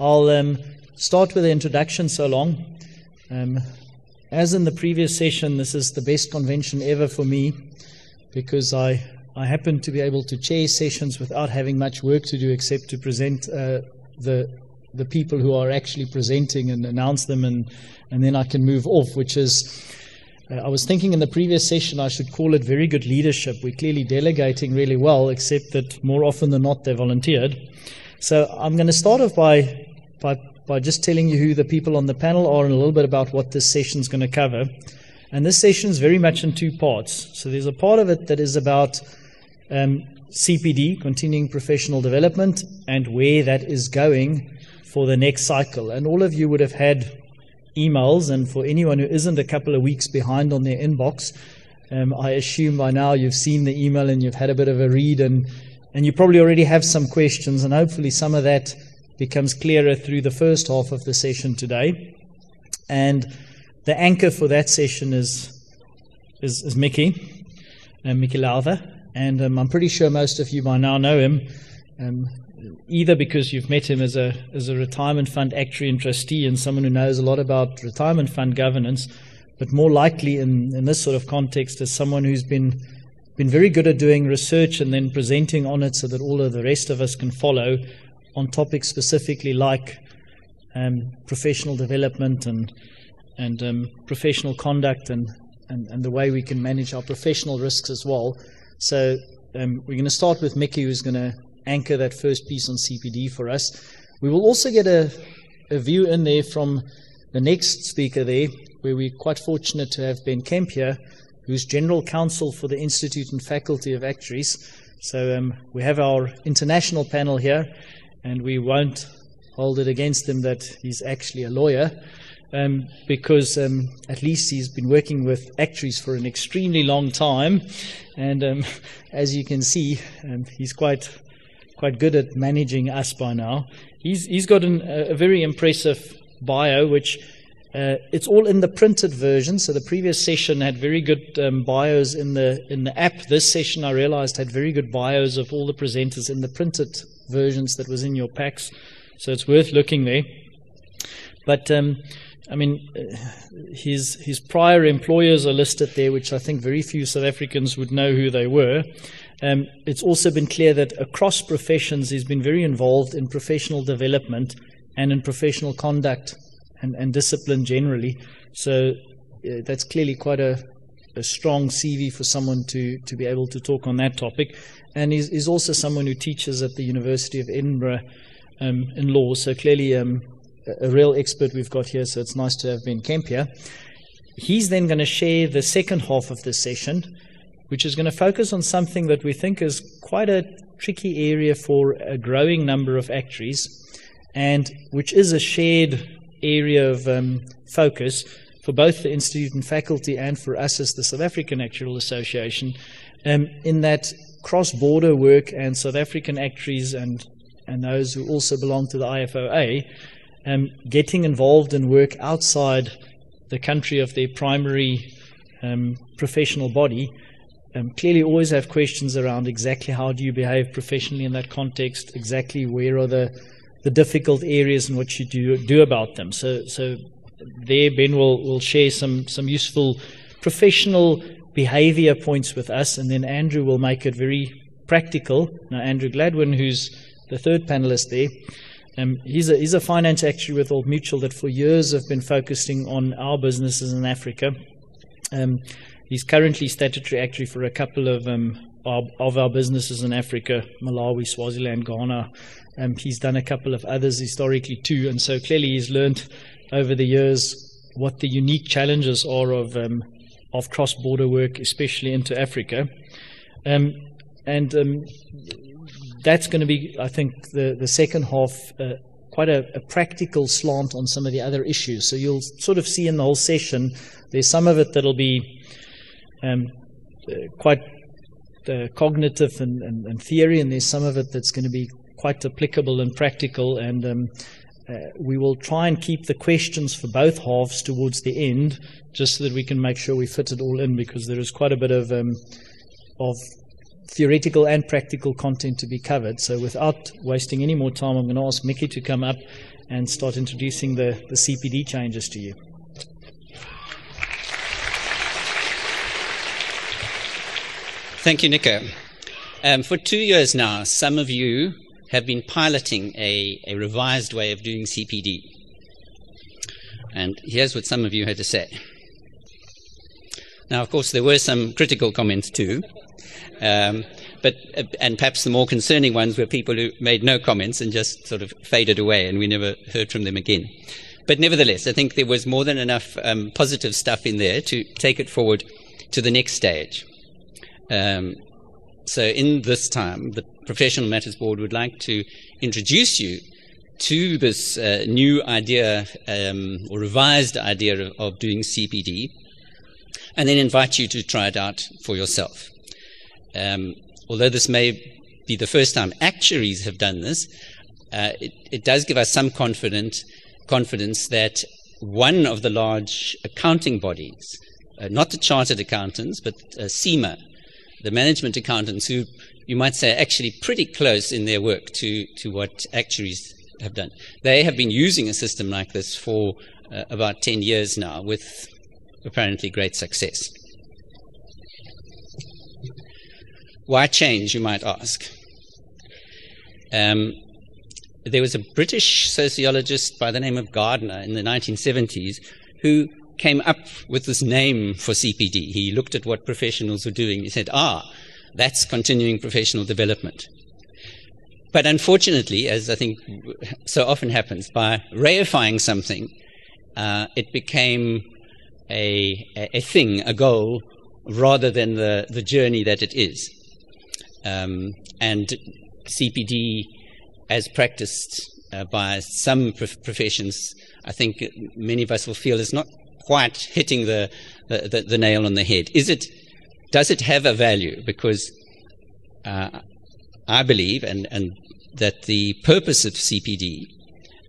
I'll um, start with the introduction so long. Um, as in the previous session, this is the best convention ever for me because I, I happen to be able to chair sessions without having much work to do except to present uh, the, the people who are actually presenting and announce them, and, and then I can move off, which is. Uh, I was thinking in the previous session I should call it very good leadership. We're clearly delegating really well, except that more often than not they volunteered. So I'm going to start off by, by, by just telling you who the people on the panel are and a little bit about what this session is going to cover. And this session is very much in two parts. So there's a part of it that is about um, CPD, continuing professional development, and where that is going for the next cycle. And all of you would have had emails, and for anyone who isn't a couple of weeks behind on their inbox, um, I assume by now you've seen the email and you've had a bit of a read and and you probably already have some questions, and hopefully some of that becomes clearer through the first half of the session today. And the anchor for that session is, is, is Mickey, uh, Mickey Lowther. And um, I'm pretty sure most of you by now know him, um, either because you've met him as a, as a retirement fund actuary and trustee and someone who knows a lot about retirement fund governance, but more likely in, in this sort of context as someone who's been been very good at doing research and then presenting on it so that all of the rest of us can follow on topics specifically like um, professional development and and um, professional conduct and, and, and the way we can manage our professional risks as well. So um, we're going to start with Mickey, who's going to anchor that first piece on CPD for us. We will also get a, a view in there from the next speaker there, where we're quite fortunate to have Ben Kemp here, who's General Counsel for the Institute and Faculty of Actuaries. So um, we have our international panel here, and we won't hold it against him that he's actually a lawyer, um, because um, at least he's been working with actuaries for an extremely long time, and um, as you can see, um, he's quite quite good at managing us by now. He's he's got an, a very impressive bio, which uh, it's all in the printed version. So the previous session had very good um, bios in the in the app. This session, I realized, had very good bios of all the presenters in the printed versions that was in your packs. So it's worth looking there. But um, I mean, uh, his his prior employers are listed there, which I think very few South Africans would know who they were. Um, it's also been clear that across professions, he's been very involved in professional development and in professional conduct and, and discipline generally. So uh, that's clearly quite a, a, strong CV for someone to, to be able to talk on that topic. And he's, he's also someone who teaches at the University of Edinburgh um, in law. So clearly um, a, a real expert we've got here. So it's nice to have Ben Kemp here. He's then going to share the second half of this session, which is going to focus on something that we think is quite a tricky area for a growing number of actuaries, and which is a shared area of um, focus for both the institute and faculty and for us as the South African Actuarial Association, um, in that cross-border work and South African actuaries and and those who also belong to the IFOA, um, getting involved in work outside the country of their primary um, professional body, um, clearly always have questions around exactly how do you behave professionally in that context, exactly where are the the difficult areas and what you do do about them. So, so there Ben will, will share some, some useful professional behavior points with us, and then Andrew will make it very practical. Now, Andrew Gladwin, who's the third panelist there, um, he's, a, he's a finance actuary with Old Mutual that for years have been focusing on our businesses in Africa. Um, he's currently statutory actuary for a couple of um, our, of our businesses in Africa, Malawi, Swaziland, Ghana, um, he's done a couple of others historically too, and so clearly he's learned over the years what the unique challenges are of um, of cross-border work, especially into Africa. Um, and um, that's going to be, I think, the, the second half, uh, quite a, a, practical slant on some of the other issues. So you'll sort of see in the whole session, there's some of it that'll be um, uh, quite uh, cognitive and, and, and, theory, and there's some of it that's going to be quite applicable and practical, and um, uh, we will try and keep the questions for both halves towards the end, just so that we can make sure we fit it all in, because there is quite a bit of um, of theoretical and practical content to be covered. So, without wasting any more time, I'm going to ask Mickey to come up and start introducing the, the CPD changes to you. Thank you, Nico. Um, for two years now, some of you have been piloting a, a revised way of doing CPD. And here's what some of you had to say. Now, of course, there were some critical comments too. Um, but uh, and perhaps the more concerning ones were people who made no comments and just sort of faded away, and we never heard from them again. But nevertheless, I think there was more than enough um, positive stuff in there to take it forward to the next stage. Um, so, in this time, the Professional Matters Board would like to introduce you to this uh, new idea um, or revised idea of, of, doing CPD, and then invite you to try it out for yourself. Um, although this may be the first time actuaries have done this, uh, it, it, does give us some confidence, confidence that one of the large accounting bodies, uh, not the chartered accountants, but uh, CIMA, the management accountants who you might say are actually pretty close in their work to, to what actuaries have done. They have been using a system like this for uh, about 10 years now with apparently great success. Why change, you might ask? Um, there was a British sociologist by the name of Gardner in the 1970s who came up with this name for CPD. He looked at what professionals were doing. He said, ah, that's continuing professional development. But unfortunately, as I think so often happens, by reifying something, uh, it became a, a, thing, a goal, rather than the, the journey that it is. Um, and CPD, as practiced uh, by some prof- professions, I think many of us will feel is not quite hitting the, the, the, nail on the head. Is it, does it have a value? Because uh, I believe, and, and that the purpose of CPD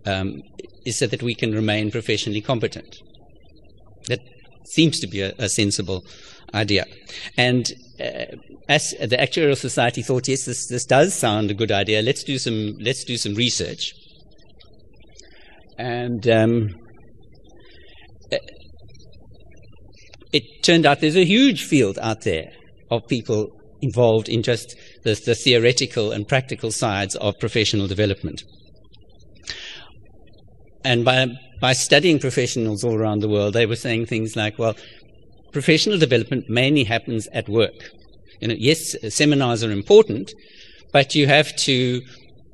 um, is so that we can remain professionally competent. That seems to be a, a sensible idea. And uh, as the Actuarial Society thought, yes, this, this does sound a good idea. Let's do some, let's do some research. And um, it turned out there's a huge field out there of people involved in just the, the theoretical and practical sides of professional development. And by, by studying professionals all around the world, they were saying things like, well, professional development mainly happens at work. You know, yes, seminars are important, but you have to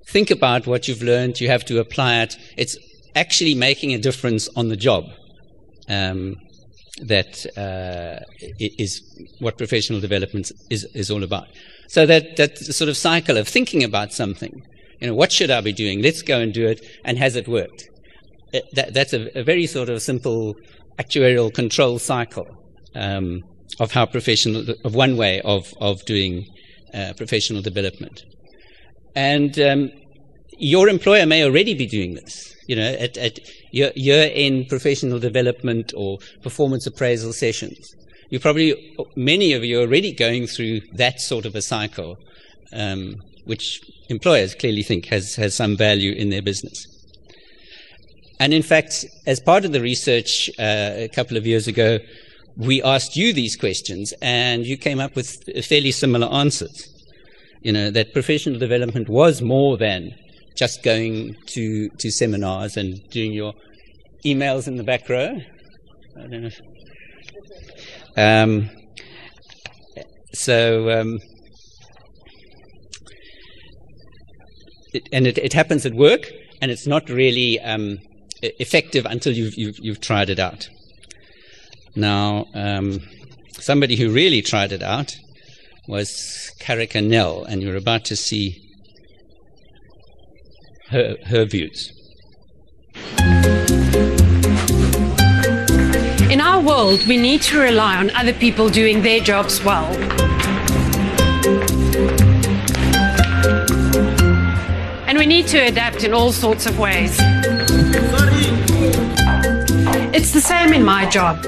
think about what you've learned, you have to apply it. It's actually making a difference on the job. Um, that uh, is what professional development is, is all about. So that, that sort of cycle of thinking about something, you know, what should I be doing? Let's go and do it, and has it worked? Uh, that, that's a, a, very sort of simple actuarial control cycle um, of how professional, of one way of, of doing uh, professional development. And um, your employer may already be doing this. You know, at, at year, year-end professional development or performance appraisal sessions. You probably, many of you are already going through that sort of a cycle, um, which employers clearly think has, has some value in their business. And in fact, as part of the research uh, a couple of years ago, we asked you these questions, and you came up with fairly similar answers. You know, that professional development was more than just going to, to seminars and doing your emails in the back row. I don't know. Um, so, um, it, and it, it, happens at work, and it's not really um, effective until you've, you've, you've, tried it out. Now, um, somebody who really tried it out was Karika Nell, and you're about to see her, her views. In our world, we need to rely on other people doing their jobs well. And we need to adapt in all sorts of ways. It's the same in my job.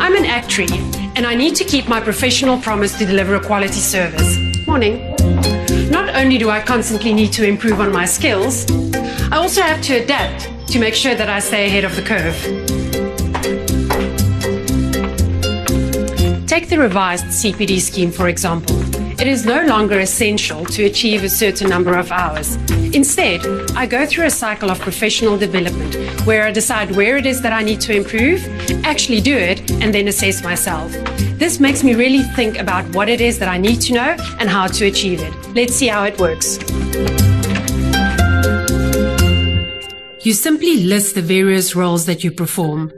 I'm an actuary, and I need to keep my professional promise to deliver a quality service. Morning. Not only do I constantly need to improve on my skills, I also have to adapt to make sure that I stay ahead of the curve. Take the revised CPD scheme, for example. It is no longer essential to achieve a certain number of hours. Instead, I go through a cycle of professional development where I decide where it is that I need to improve, actually do it, and then assess myself. This makes me really think about what it is that I need to know and how to achieve it. Let's see how it works. You simply list the various roles that you perform,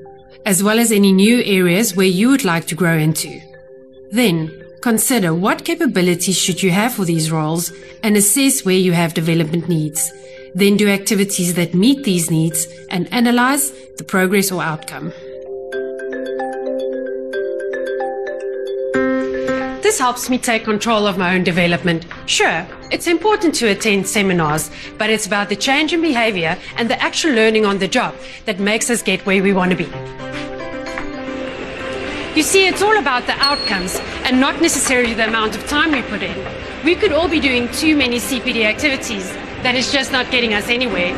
as well as any new areas where you would like to grow into. Then, Consider what capabilities should you have for these roles and assess where you have development needs. Then do activities that meet these needs and analyze the progress or outcome. This helps me take control of my own development. Sure, it's important to attend seminars, but it's about the change in behavior and the actual learning on the job that makes us get where we want to be. You see, it's all about the outcomes and not necessarily the amount of time we put in. We could all be doing too many CPD activities that is just not getting us anywhere.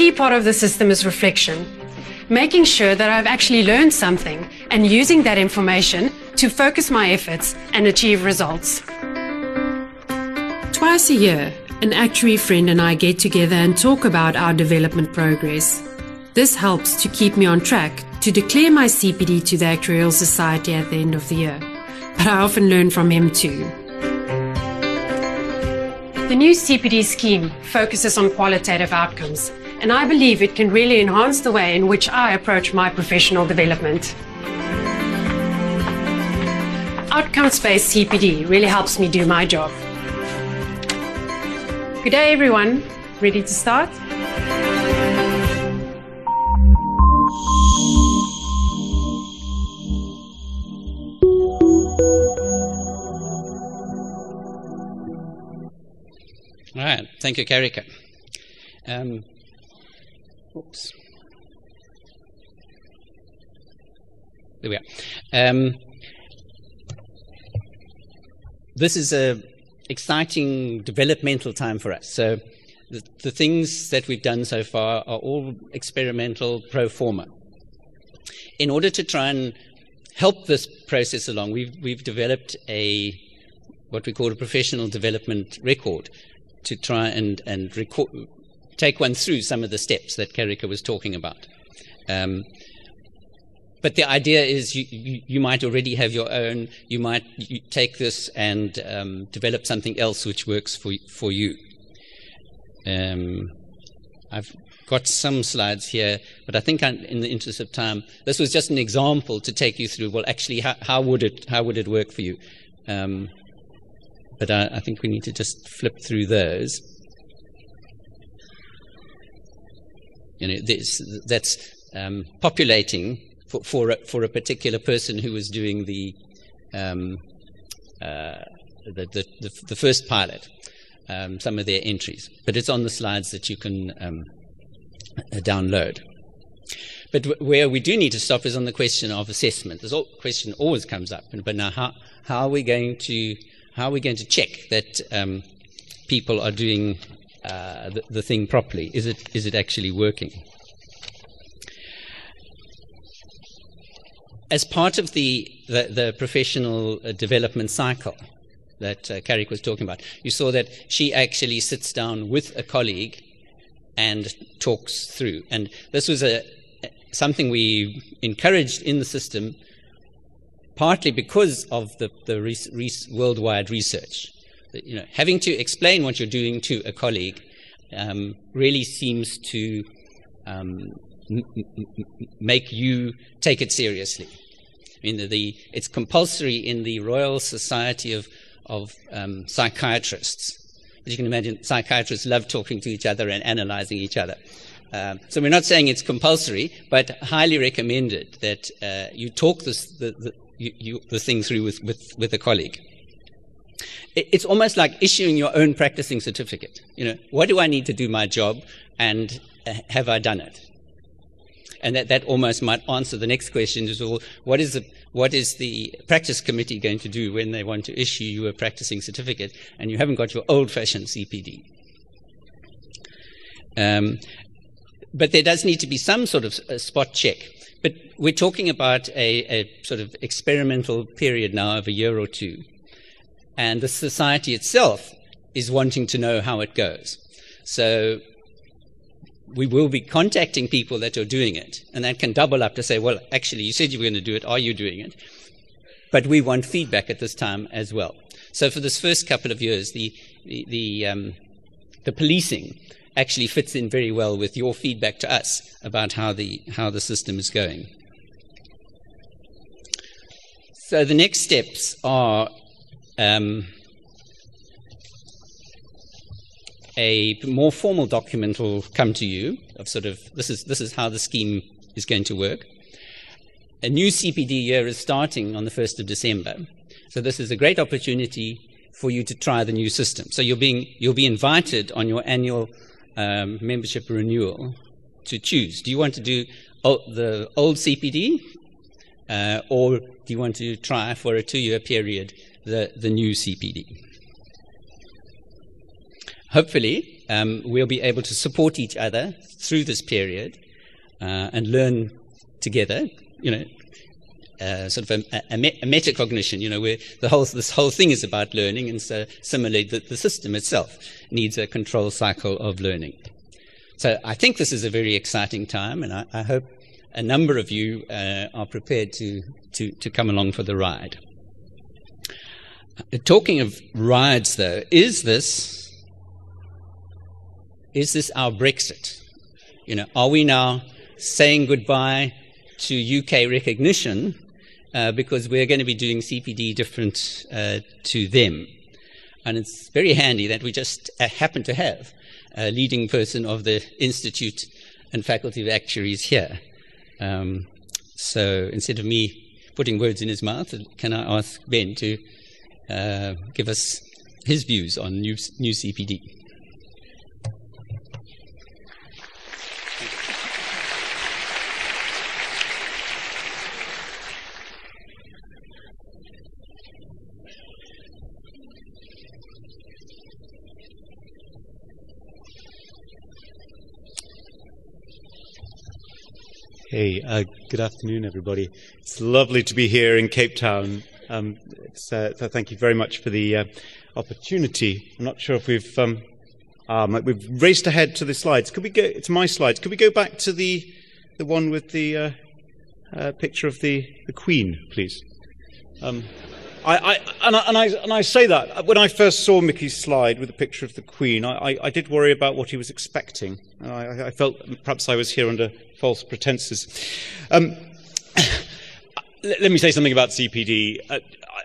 Key part of the system is reflection, making sure that I've actually learned something and using that information to focus my efforts and achieve results. Twice a year, an actuary friend and I get together and talk about our development progress. This helps to keep me on track to declare my CPD to the Actuarial Society at the end of the year. But I often learn from him too. The new CPD scheme focuses on qualitative outcomes, and I believe it can really enhance the way in which I approach my professional development. Outcomes based CPD really helps me do my job. Good day, everyone. Ready to start? All right. Thank you, Karika. Um, oops. There we are. Um, this is a exciting developmental time for us. So the, the things that we've done so far are all experimental pro forma. In order to try and help this process along, we've, we've developed a what we call a professional development record to try and, and record, take one through some of the steps that Karika was talking about. Um, but the idea is you, you, you, might already have your own. You might you take this and um, develop something else which works for for you. Um, I've got some slides here, but I think I'm, in the interest of time, this was just an example to take you through. Well, actually, how, how would it how would it work for you? Um, but I, I think we need to just flip through those. You know, that's um, populating for, for, a, for a particular person who was doing the, um, uh, the, the, the, the, first pilot, um, some of their entries. But it's on the slides that you can um, download. But where we do need to stop is on the question of assessment. This question always comes up. But now, how, how are we going to how are we going to check that um, people are doing uh, the, the, thing properly? Is it is it actually working? as part of the, the, the professional uh, development cycle that uh, Karika was talking about, you saw that she actually sits down with a colleague and talks through. And this was a, something we encouraged in the system, partly because of the, the re- re- worldwide research. You know, having to explain what you're doing to a colleague um, really seems to um, make you take it seriously. I mean, the, the, it's compulsory in the Royal Society of, of um, Psychiatrists. As you can imagine, psychiatrists love talking to each other and analyzing each other. Um, so we're not saying it's compulsory, but highly recommended that uh, you talk this, the, the, you, you, the thing through with, with, with a colleague. It's almost like issuing your own practicing certificate. You know, what do I need to do my job, and uh, have I done it? and that, that almost might answer the next question is well, what is the what is the practice committee going to do when they want to issue you a practicing certificate and you haven't got your old fashioned CPD? Um, but there does need to be some sort of spot check. But we're talking about a, a, sort of experimental period now of a year or two. And the society itself is wanting to know how it goes. So we will be contacting people that are doing it. And that can double up to say, well, actually, you said you were going to do it. Are you doing it? But we want feedback at this time as well. So for this first couple of years, the, the, the, um, the policing actually fits in very well with your feedback to us about how the, how the system is going. So the next steps are um, a more formal document will come to you of sort of this is this is how the scheme is going to work. A new CPD year is starting on the 1st of December. So this is a great opportunity for you to try the new system. So you're being you'll be invited on your annual um, membership renewal to choose. Do you want to do the old CPD, uh, or do you want to try for a two-year period the the new CPD? Hopefully, um, we'll be able to support each other through this period uh, and learn together. You know, uh, sort of a, a, a, metacognition, you know, where the whole, this whole thing is about learning, and so similarly, the, the system itself needs a control cycle of learning. So I think this is a very exciting time, and I, I hope a number of you uh, are prepared to, to, to come along for the ride. Talking of riots, though, is this is this our Brexit? You know, are we now saying goodbye to UK recognition uh, because we're going to be doing CPD different uh, to them? And it's very handy that we just uh, happen to have a leading person of the Institute and Faculty of Actuaries here. Um, so instead of me putting words in his mouth, can I ask Ben to uh, give us his views on new, new CPD? Hey, uh, good afternoon, everybody. It's lovely to be here in Cape Town. Um, uh, thank you very much for the uh, opportunity. I'm not sure if we've um, um, we've raced ahead to the slides. Could we go? to my slides. Could we go back to the the one with the uh, uh, picture of the the Queen, please? Um, I, I, and, I, and, I, and I say that when I first saw Mickey's slide with the picture of the Queen, I, I did worry about what he was expecting. I, I felt perhaps I was here under false pretenses. Um, let, me say something about CPD. Uh,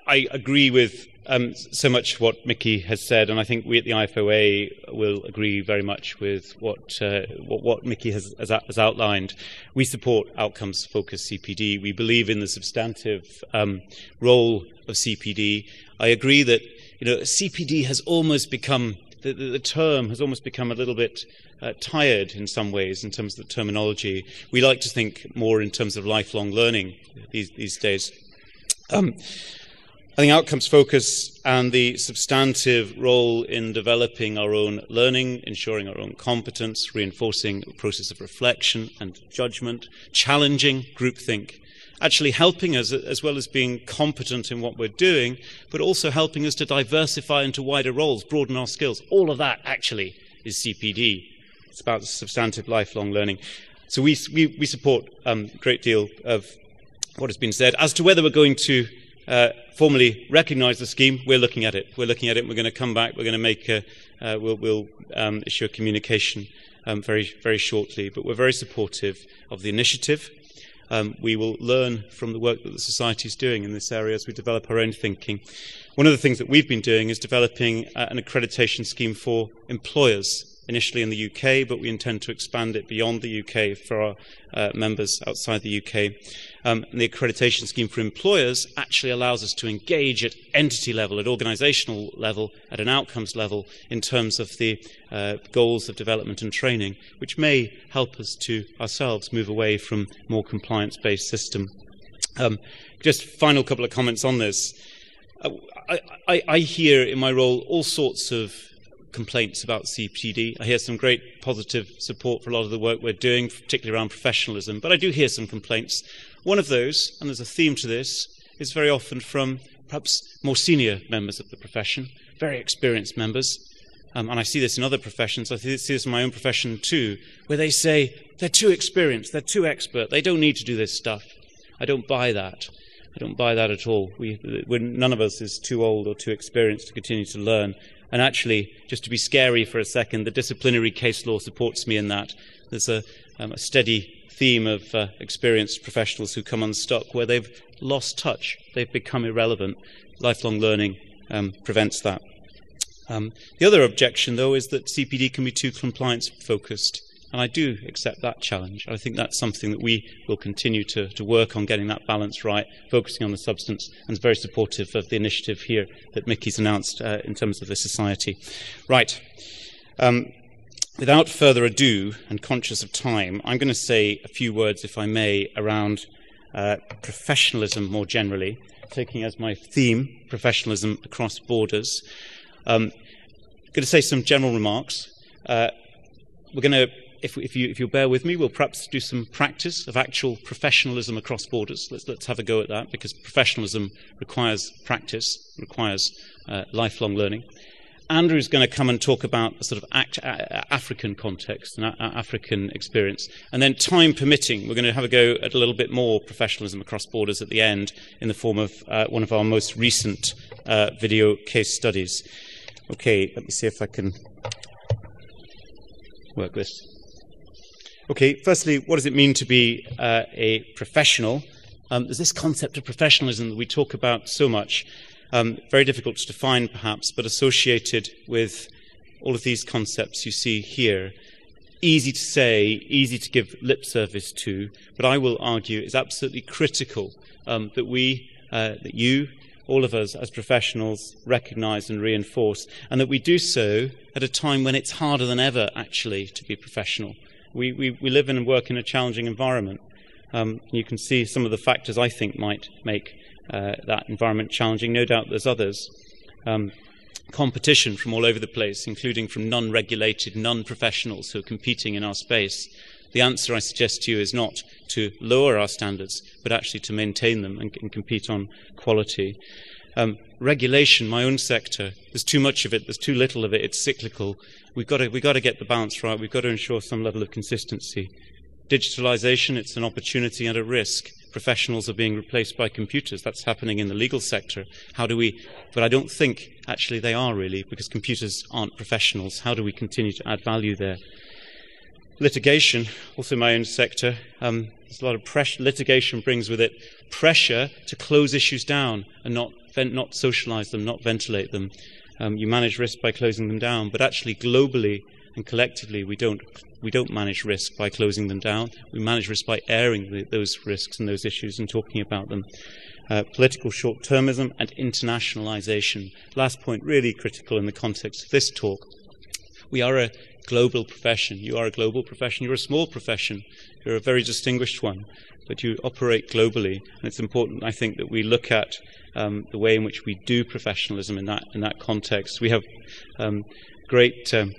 I agree with um, so much what Mickey has said, and I think we at the IFOA will agree very much with what uh, what, what, Mickey has, has, has, outlined. We support outcomes-focused CPD. We believe in the substantive um, role of CPD. I agree that you know CPD has almost become the, the, the term has almost become a little bit uh, tired in some ways in terms of the terminology. We like to think more in terms of lifelong learning these, these days. Um, I think outcomes focus and the substantive role in developing our own learning, ensuring our own competence, reinforcing a process of reflection and judgment, challenging groupthink, actually helping us as well as being competent in what we're doing, but also helping us to diversify into wider roles, broaden our skills. All of that actually is CPD. It's about substantive lifelong learning. So we, we, we support um, a great deal of what has been said. As to whether we're going to uh, formally recognise the scheme, we're looking at it. We're looking at it. We're going to come back. We're going to make. A, uh, we'll, we'll um, issue a communication um, very very shortly. But we're very supportive of the initiative. Um, we will learn from the work that the society is doing in this area as we develop our own thinking. One of the things that we've been doing is developing uh, an accreditation scheme for employers initially in the UK, but we intend to expand it beyond the UK for our uh, members outside the UK. Um, the accreditation scheme for employers actually allows us to engage at entity level, at organizational level, at an outcomes level in terms of the uh, goals of development and training, which may help us to ourselves move away from more compliance based system Um, just final couple of comments on this. Uh, I, I, I, hear in my role all sorts of complaints about CPD. I hear some great positive support for a lot of the work we're doing, particularly around professionalism, but I do hear some complaints. One of those, and there's a theme to this, is very often from perhaps more senior members of the profession, very experienced members. Um, and I see this in other professions. I see this in my own profession too, where they say they're too experienced, they're too expert, they don't need to do this stuff. I don't buy that. I don't buy that at all. We, none of us is too old or too experienced to continue to learn. And actually, just to be scary for a second, the disciplinary case law supports me in that. There's a, um, a steady theme of uh, experienced professionals who come unstuck where they've lost touch, they've become irrelevant. Lifelong learning um, prevents that. Um, the other objection, though, is that CPD can be too compliance focused. And I do accept that challenge. I think that's something that we will continue to, to work on getting that balance right, focusing on the substance, and very supportive of the initiative here that Mickey's announced uh, in terms of the society. Right. Um, without further ado, and conscious of time, I'm going to say a few words, if I may, around uh, professionalism more generally, taking as my theme professionalism across borders. Um, I'm going to say some general remarks. Uh, we're going to if, if, you, if you'll bear with me, we'll perhaps do some practice of actual professionalism across borders. Let's, let's have a go at that because professionalism requires practice, requires uh, lifelong learning. Andrew's going to come and talk about a sort of act, African context and African experience. And then, time permitting, we're going to have a go at a little bit more professionalism across borders at the end in the form of uh, one of our most recent uh, video case studies. Okay, let me see if I can work this. Okay, firstly, what does it mean to be uh, a professional? Um, there's this concept of professionalism that we talk about so much. Um, very difficult to define, perhaps, but associated with all of these concepts you see here. Easy to say, easy to give lip service to, but I will argue is absolutely critical um, that we, uh, that you, all of us as professionals recognize and reinforce, and that we do so at a time when it's harder than ever, actually, to be professional. We, we, we live and work in a challenging environment. Um, you can see some of the factors I think might make uh, that environment challenging. No doubt there's others. Um, competition from all over the place, including from non regulated, non professionals who are competing in our space. The answer I suggest to you is not to lower our standards, but actually to maintain them and, and compete on quality. Um, regulation, my own sector, there's too much of it, there's too little of it, it's cyclical. We've got to, we've got to get the balance right, we've got to ensure some level of consistency. Digitalization, it's an opportunity and a risk. Professionals are being replaced by computers. That's happening in the legal sector. How do we, but I don't think actually they are really, because computers aren't professionals. How do we continue to add value there? Litigation, also my own sector, um, there's a lot of pressure. Litigation brings with it pressure to close issues down and not vent, not socialize them, not ventilate them. Um, you manage risk by closing them down, but actually, globally and collectively, we don't we don't manage risk by closing them down. We manage risk by airing the, those risks and those issues and talking about them. Uh, political short termism and internationalization. Last point, really critical in the context of this talk. We are a global profession. You are a global profession. You're a small profession. You're a very distinguished one, but you operate globally. And it's important, I think, that we look at um, the way in which we do professionalism in that in that context. We have um, great um,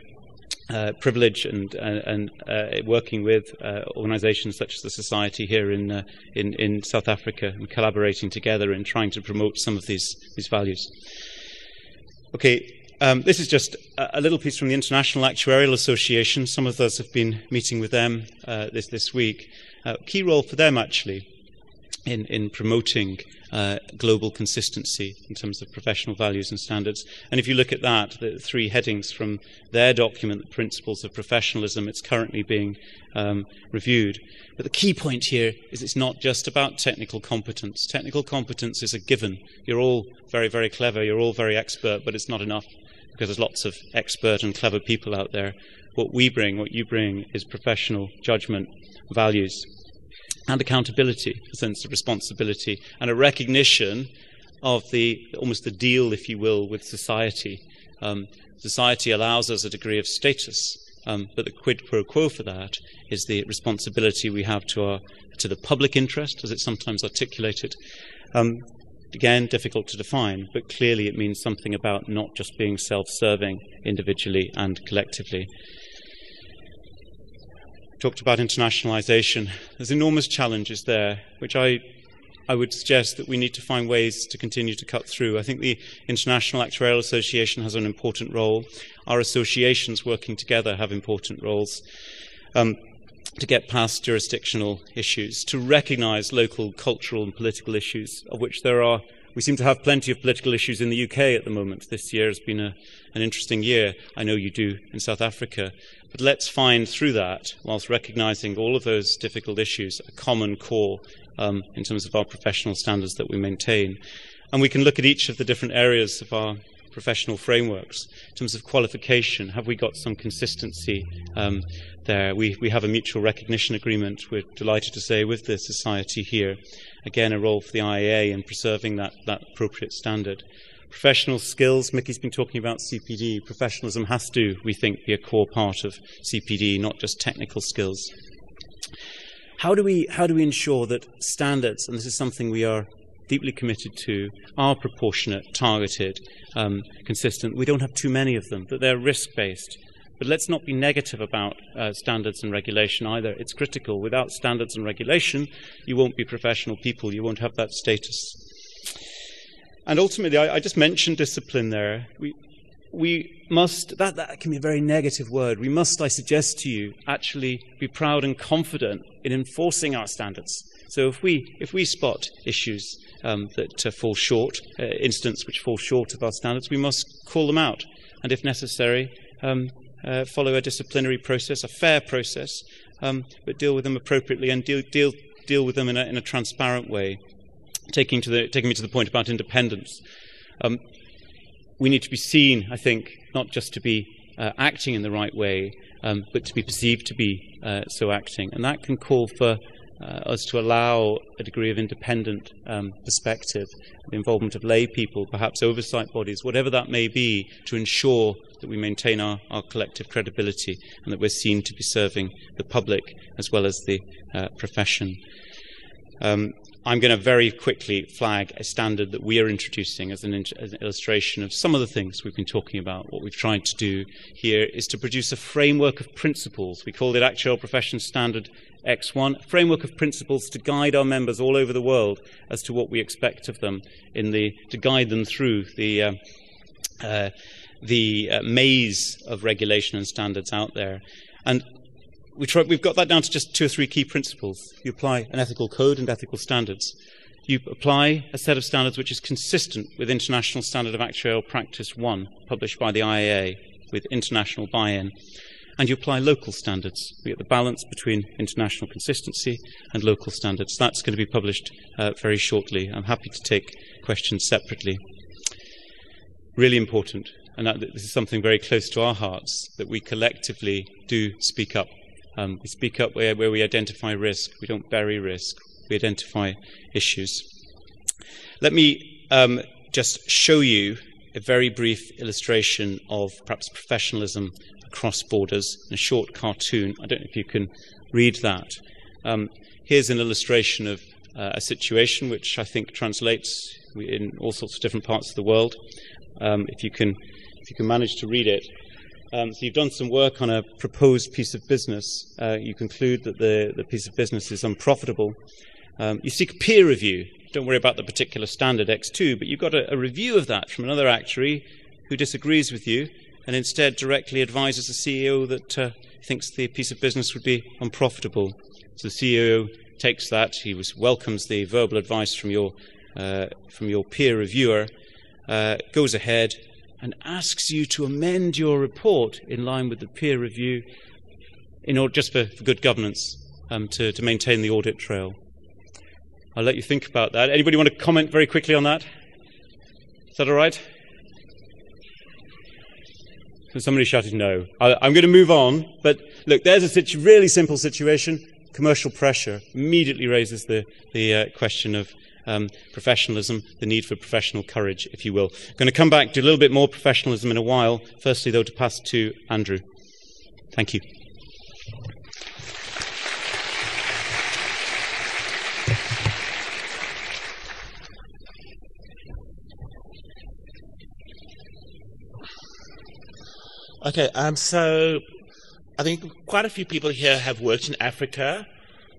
uh, privilege and uh, and uh, working with uh, organisations such as the Society here in, uh, in in South Africa and collaborating together in trying to promote some of these these values. Okay. Um, this is just a, little piece from the International Actuarial Association. Some of us have been meeting with them uh, this this week. key role for them actually in, in promoting uh, global consistency in terms of professional values and standards. And if you look at that, the three headings from their document, the Principles of Professionalism, it's currently being um, reviewed. But the key point here is it's not just about technical competence. Technical competence is a given. You're all very, very clever, you're all very expert, but it's not enough because there's lots of expert and clever people out there. What we bring, what you bring, is professional judgment, values, and accountability, a sense of responsibility, and a recognition of the almost the deal, if you will, with society. Um, society allows us a degree of status, Um, but the quid pro quo for that is the responsibility we have to our to the public interest, as it's sometimes articulated. Um, again, difficult to define, but clearly it means something about not just being self-serving individually and collectively. Talked about internationalization. There's enormous challenges there, which I I would suggest that we need to find ways to continue to cut through. I think the International Actuarial Association has an important role. Our associations working together have important roles. Um, to get past jurisdictional issues, to recognize local cultural and political issues, of which there are. We seem to have plenty of political issues in the UK at the moment. This year has been a, an interesting year. I know you do in South Africa. But let's find through that, whilst recognizing all of those difficult issues, a common core um, in terms of our professional standards that we maintain. And we can look at each of the different areas of our professional frameworks. In terms of qualification, have we got some consistency um, there? We, we have a mutual recognition agreement, we're delighted to say, with the society here. Again, a role for the IAA in preserving that, that appropriate standard. Professional skills, Mickey's been talking about CPD. Professionalism has to, we think, be a core part of CPD, not just technical skills. How do we how do we ensure that standards, and this is something we are deeply committed to, are proportionate, targeted, um, consistent? We don't have too many of them. That they're risk based. But let's not be negative about uh, standards and regulation either. It's critical. Without standards and regulation, you won't be professional people. You won't have that status. And ultimately, I, I just mentioned discipline there. We, we must, that, that can be a very negative word. We must, I suggest to you, actually be proud and confident in enforcing our standards. So if we, if we spot issues um, that uh, fall short, uh, incidents which fall short of our standards, we must call them out. And if necessary, um, uh, follow a disciplinary process, a fair process, um, but deal with them appropriately and deal, deal, deal with them in a, in a transparent way. Taking, to the, taking me to the point about independence. Um, we need to be seen, I think, not just to be uh, acting in the right way, um, but to be perceived to be uh, so acting. And that can call for uh, us to allow a degree of independent um, perspective, the involvement of lay people, perhaps oversight bodies, whatever that may be, to ensure that we maintain our, our collective credibility and that we're seen to be serving the public as well as the uh, profession. Um, I'm going to very quickly flag a standard that we are introducing as an, as an, illustration of some of the things we've been talking about. What we've tried to do here is to produce a framework of principles. We call it Actuarial Profession Standard X1, a framework of principles to guide our members all over the world as to what we expect of them, in the, to guide them through the, uh, uh, the uh, maze of regulation and standards out there. And we try, we've got that down to just two or three key principles. You apply an ethical code and ethical standards. You apply a set of standards which is consistent with International Standard of Actuarial Practice 1, published by the IAA, with international buy in. And you apply local standards. We get the balance between international consistency and local standards. That's going to be published uh, very shortly. I'm happy to take questions separately. Really important, and this is something very close to our hearts, that we collectively do speak up um, we speak up where, where we identify risk. We don't bury risk. We identify issues. Let me um, just show you a very brief illustration of perhaps professionalism across borders in a short cartoon. I don't know if you can read that. Um, here's an illustration of uh, a situation which I think translates in all sorts of different parts of the world. Um, if you can, if you can manage to read it, um, so you've done some work on a proposed piece of business. Uh, you conclude that the, the piece of business is unprofitable. Um, you seek peer review. Don't worry about the particular standard X2, but you've got a, a review of that from another actuary who disagrees with you and instead directly advises the CEO that uh, thinks the piece of business would be unprofitable. So the CEO takes that, he was, welcomes the verbal advice from your, uh, from your peer reviewer, uh, goes ahead, and asks you to amend your report in line with the peer review in order just for, for good governance um, to, to maintain the audit trail. I'll let you think about that. Anybody want to comment very quickly on that? Is that all right? So somebody shouted no. I, am going to move on, but look, there's a situ- really simple situation. Commercial pressure immediately raises the, the uh, question of um, professionalism, the need for professional courage, if you will. I'm going to come back to a little bit more professionalism in a while. Firstly, though, to pass to Andrew. Thank you. Okay, um, so I think quite a few people here have worked in Africa.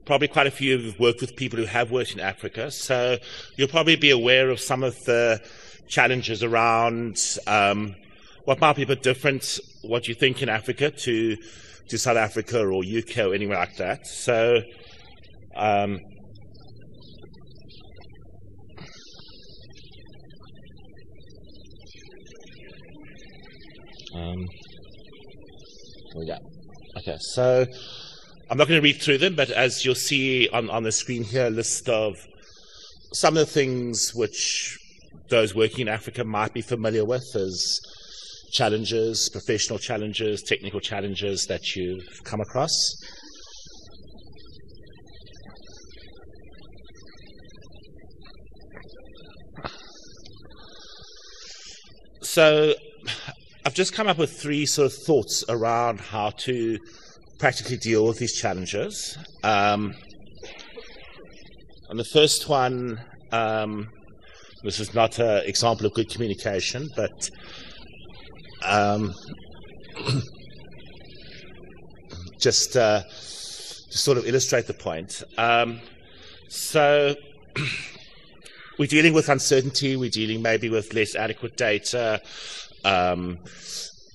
Probably quite a few of you have worked with people who have worked in Africa. So you'll probably be aware of some of the challenges around um, what might be a bit different, what you think in Africa to to South Africa or UK or anywhere like that. So um, um, yeah. Okay, so I'm not going to read through them, but as you'll see on, on the screen here, a list of some of the things which those working in Africa might be familiar with as challenges, professional challenges, technical challenges that you've come across. So I've just come up with three sort of thoughts around how to practically deal with these challenges. Um, and the first one, um, this is not an example of good communication, but um, just uh, to sort of illustrate the point. Um, so we're dealing with uncertainty. We're dealing maybe with less adequate data, um,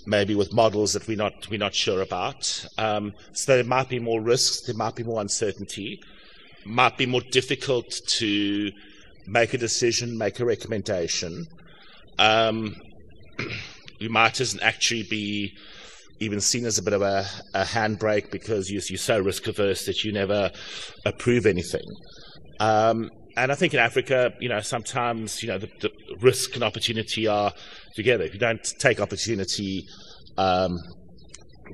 maybe with models that we're not we're not sure about. Um, so there might be more risks. There might be more uncertainty. Might be more difficult to make a decision, make a recommendation. Um, you might as actually be even seen as a bit of a, a handbrake because you're, you're, so risk averse that you never approve anything. Um, and I think in Africa, you know, sometimes you know the, the, risk and opportunity are together. If you don't take opportunity, um,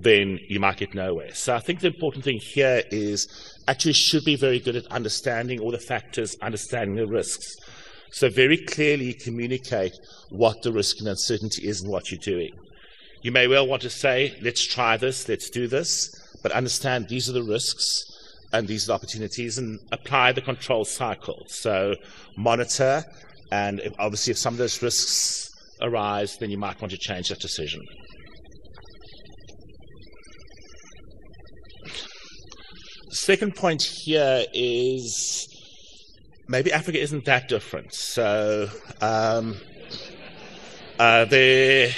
then you might get nowhere. So I think the important thing here is actually should be very good at understanding all the factors, understanding the risks. So very clearly communicate what the risk and uncertainty is and what you're doing. You may well want to say, let's try this, let's do this, but understand these are the risks and these the opportunities and apply the control cycle. So monitor, and if, obviously if some of those risks arise, then you might want to change that decision. Second point here is maybe Africa isn't that different. So um, uh, there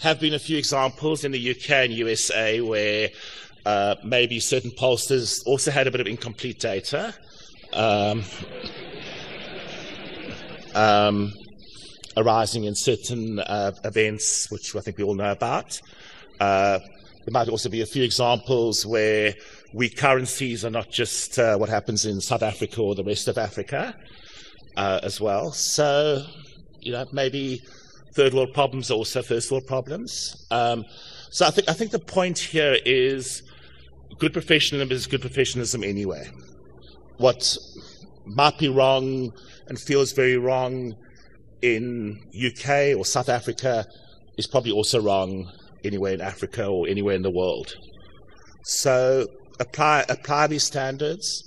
have been a few examples in the UK and USA where uh, maybe certain pollsters also had a bit of incomplete data. Um, um, arising in certain uh, events, which I think we all know about. Uh, there might also be a few examples where weak currencies are not just uh, what happens in South Africa or the rest of Africa uh, as well. So, you know, maybe third world problems are also first world problems. Um, so I think I think the point here is good professionalism is good professionalism anyway. What might be wrong and feels very wrong in UK or South Africa is probably also wrong anywhere in Africa or anywhere in the world. So apply apply these standards,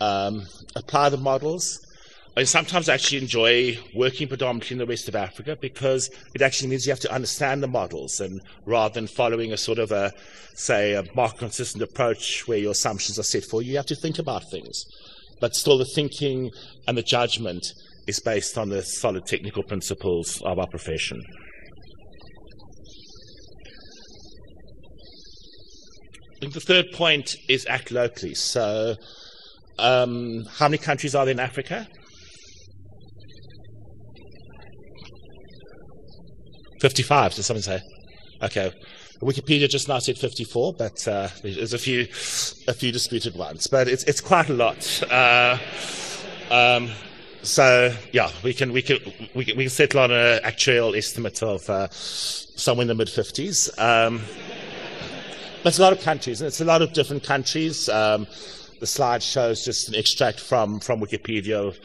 um, apply the models. And sometimes I actually enjoy working predominantly in the rest of Africa because it actually means you have to understand the models and rather than following a sort of a, say, a market consistent approach where your assumptions are set for you, you have to think about things. But still the thinking and the judgment is based on the solid technical principles of our profession. I think the third point is act locally. So, um, how many countries are there in Africa? 55, did someone say? Okay. Wikipedia just now said 54, but uh, there's a few, a few disputed ones. But it's, it's quite a lot. Uh, um, so yeah, we can we can we can, we can settle on an actual estimate of uh, somewhere in the mid 50s. Um, but it's a lot of countries, and it's a lot of different countries. Um, the slide shows just an extract from from Wikipedia of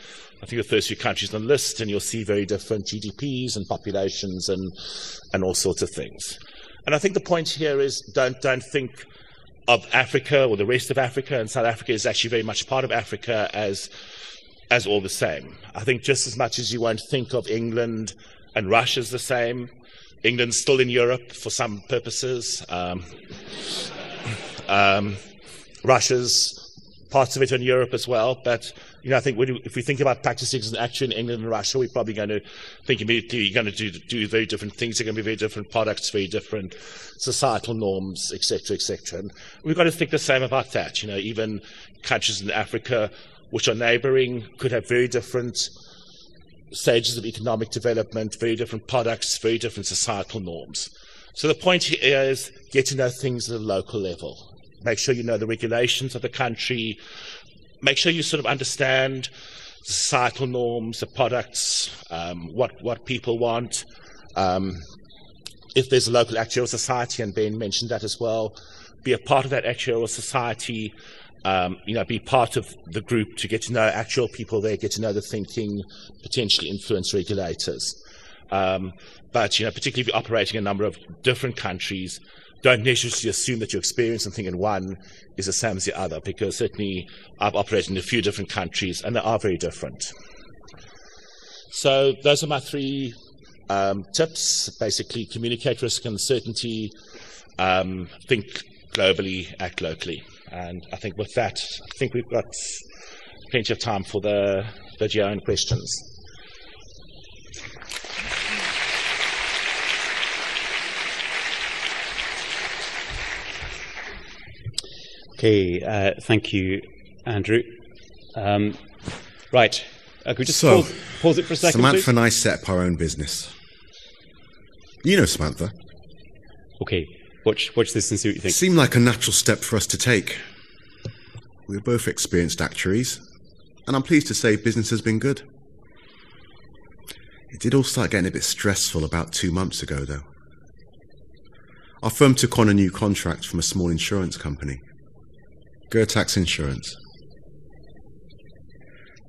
I think the first few countries on the list, and you'll see very different GDPs and populations and and all sorts of things. And I think the point here is don't, don't think of Africa or the rest of Africa, and South Africa is actually very much part of Africa as, as all the same. I think just as much as you won't think of England and Russia as the same, England's still in Europe for some purposes. Um, um, Russia's parts of it in Europe as well. But you know, I think if we think about practicing an action in England and Russia, we're probably going to think immediately you're going to do, do very different things. They're going to be very different products, very different societal norms, etc., etc. And we've got to think the same about that. You know, even countries in Africa which are neighbouring could have very different stages of economic development, very different products, very different societal norms. So the point here is get to know things at a local level. Make sure you know the regulations of the country. Make sure you sort of understand societal norms, the products, um, what what people want. Um, if there's a local actuarial society, and Ben mentioned that as well, be a part of that actuarial society. Um, you know, be part of the group to get to know actual people there, get to know the thinking, potentially influence regulators. Um, but you know, particularly if you're operating in a number of different countries, don't necessarily assume that your experience and thing in one is the same as the other, because certainly I've operated in a few different countries and they are very different. So those are my three um, tips. Basically, communicate risk and uncertainty, um, think globally, act locally. And I think with that, I think we've got plenty of time for the, the GRN questions. Okay, uh, thank you, Andrew. Um, right, uh, could we just So, pause, pause it for a second, Samantha please? and I set up our own business. You know Samantha. Okay, watch, watch this and see what you It think. seemed like a natural step for us to take. We're both experienced actuaries, and I'm pleased to say business has been good. It did all start getting a bit stressful about two months ago, though. Our firm took on a new contract from a small insurance company, Gertax Insurance.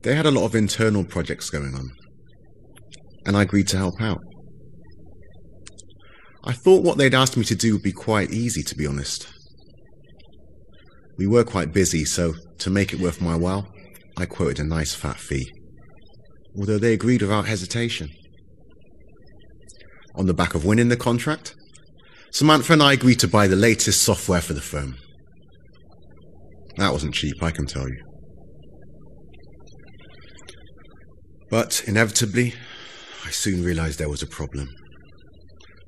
They had a lot of internal projects going on, and I agreed to help out. I thought what they'd asked me to do would be quite easy, to be honest. We were quite busy, so to make it worth my while, I quoted a nice fat fee. Although they agreed without hesitation. On the back of winning the contract, Samantha and I agreed to buy the latest software for the firm. That wasn't cheap, I can tell you. But inevitably, I soon realized there was a problem.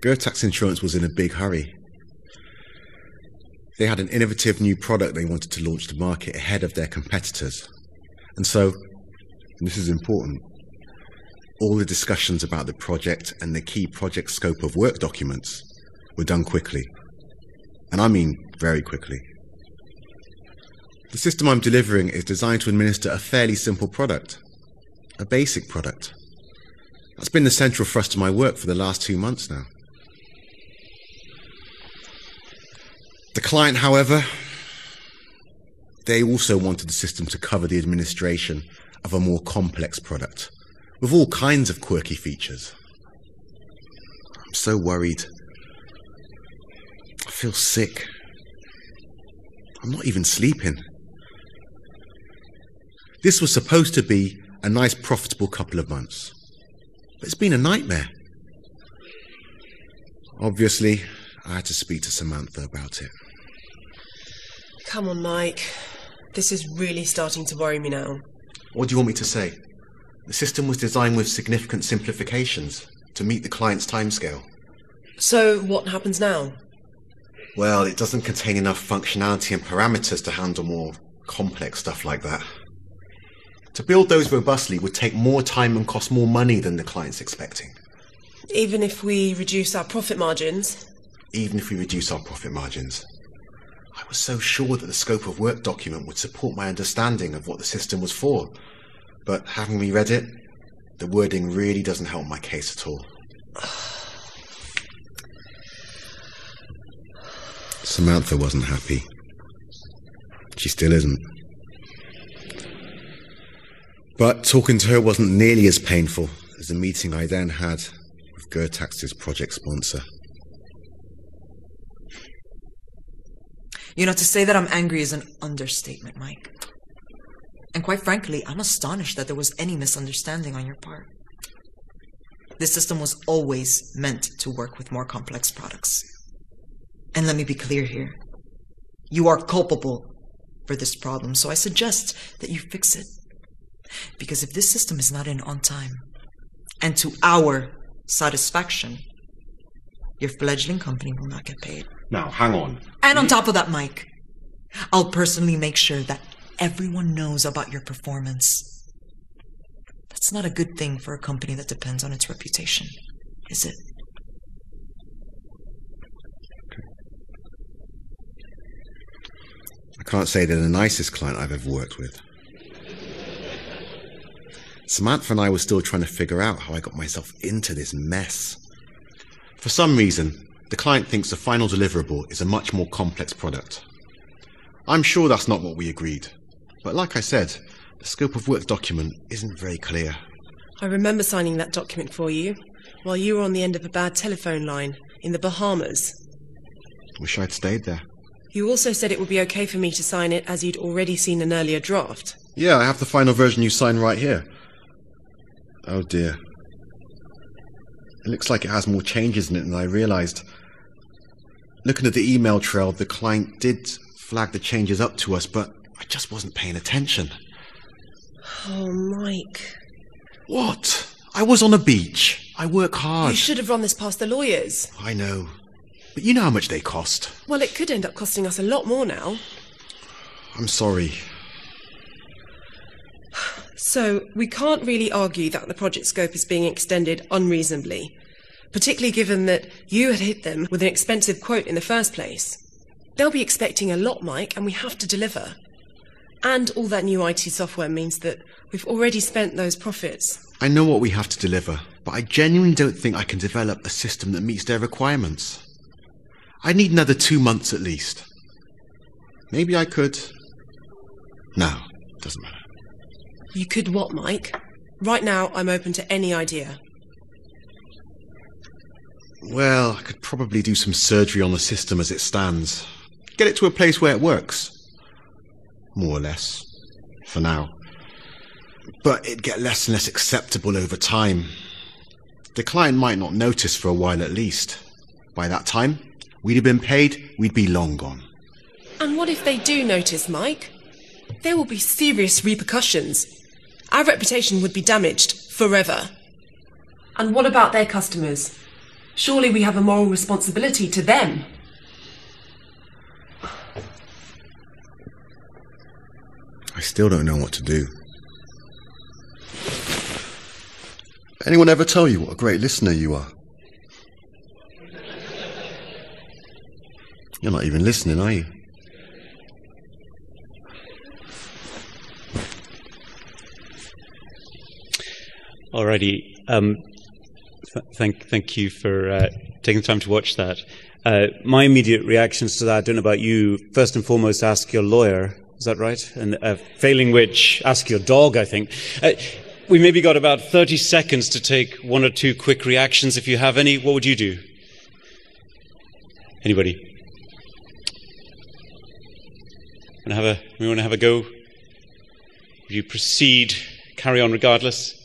Gertax Insurance was in a big hurry. They had an innovative new product they wanted to launch to market ahead of their competitors. And so, and this is important, all the discussions about the project and the key project scope of work documents were done quickly. And I mean very quickly. The system I'm delivering is designed to administer a fairly simple product, a basic product. That's been the central thrust of my work for the last two months now. The client, however, they also wanted the system to cover the administration of a more complex product with all kinds of quirky features. I'm so worried. I feel sick. I'm not even sleeping. This was supposed to be a nice, profitable couple of months, but it's been a nightmare. Obviously, I had to speak to Samantha about it. Come on, Mike. This is really starting to worry me now. What do you want me to say? The system was designed with significant simplifications to meet the client's timescale. So, what happens now? Well, it doesn't contain enough functionality and parameters to handle more complex stuff like that. To build those robustly would take more time and cost more money than the client's expecting, Even if we reduce our profit margins? even if we reduce our profit margins. I was so sure that the scope of work document would support my understanding of what the system was for, but having reread it, the wording really doesn't help my case at all. Samantha wasn't happy. She still isn't. But talking to her wasn't nearly as painful as the meeting I then had with Gertax's project sponsor. You know, to say that I'm angry is an understatement, Mike. And quite frankly, I'm astonished that there was any misunderstanding on your part. This system was always meant to work with more complex products. And let me be clear here. You are culpable for this problem, so I suggest that you fix it. Because if this system is not in on time, and to our satisfaction, your fledgling company will not get paid. Now, hang on. And on top of that, Mike, I'll personally make sure that everyone knows about your performance. That's not a good thing for a company that depends on its reputation, is it? I can't say they're the nicest client I've ever worked with. Samantha and I were still trying to figure out how I got myself into this mess. For some reason, the client thinks the final deliverable is a much more complex product. I'm sure that's not what we agreed. But like I said, the scope of work document isn't very clear. I remember signing that document for you while you were on the end of a bad telephone line in the Bahamas. Wish I'd stayed there. You also said it would be okay for me to sign it as you'd already seen an earlier draft. Yeah, I have the final version you signed right here. Oh dear. It looks like it has more changes in it than I realized. Looking at the email trail, the client did flag the changes up to us, but I just wasn't paying attention. Oh, Mike. What? I was on a beach. I work hard. You should have run this past the lawyers. I know. But you know how much they cost. Well, it could end up costing us a lot more now. I'm sorry. So, we can't really argue that the project scope is being extended unreasonably, particularly given that you had hit them with an expensive quote in the first place. They'll be expecting a lot, Mike, and we have to deliver. And all that new IT software means that we've already spent those profits. I know what we have to deliver, but I genuinely don't think I can develop a system that meets their requirements. I need another two months at least. Maybe I could. No, doesn't matter. You could what, Mike? Right now, I'm open to any idea. Well, I could probably do some surgery on the system as it stands. Get it to a place where it works. More or less. For now. But it'd get less and less acceptable over time. The client might not notice for a while at least. By that time, we'd have been paid, we'd be long gone. And what if they do notice, Mike? There will be serious repercussions. Our reputation would be damaged forever. And what about their customers? Surely we have a moral responsibility to them. I still don't know what to do. Anyone ever tell you what a great listener you are? You're not even listening, are you? Alrighty. Um, th- thank, thank you for uh, taking the time to watch that. Uh, my immediate reactions to that, I don't know about you. First and foremost, ask your lawyer. Is that right? And uh, failing which, ask your dog, I think. Uh, we maybe got about 30 seconds to take one or two quick reactions. If you have any, what would you do? Anybody? Want to have a, we want to have a go? Would you proceed, carry on regardless?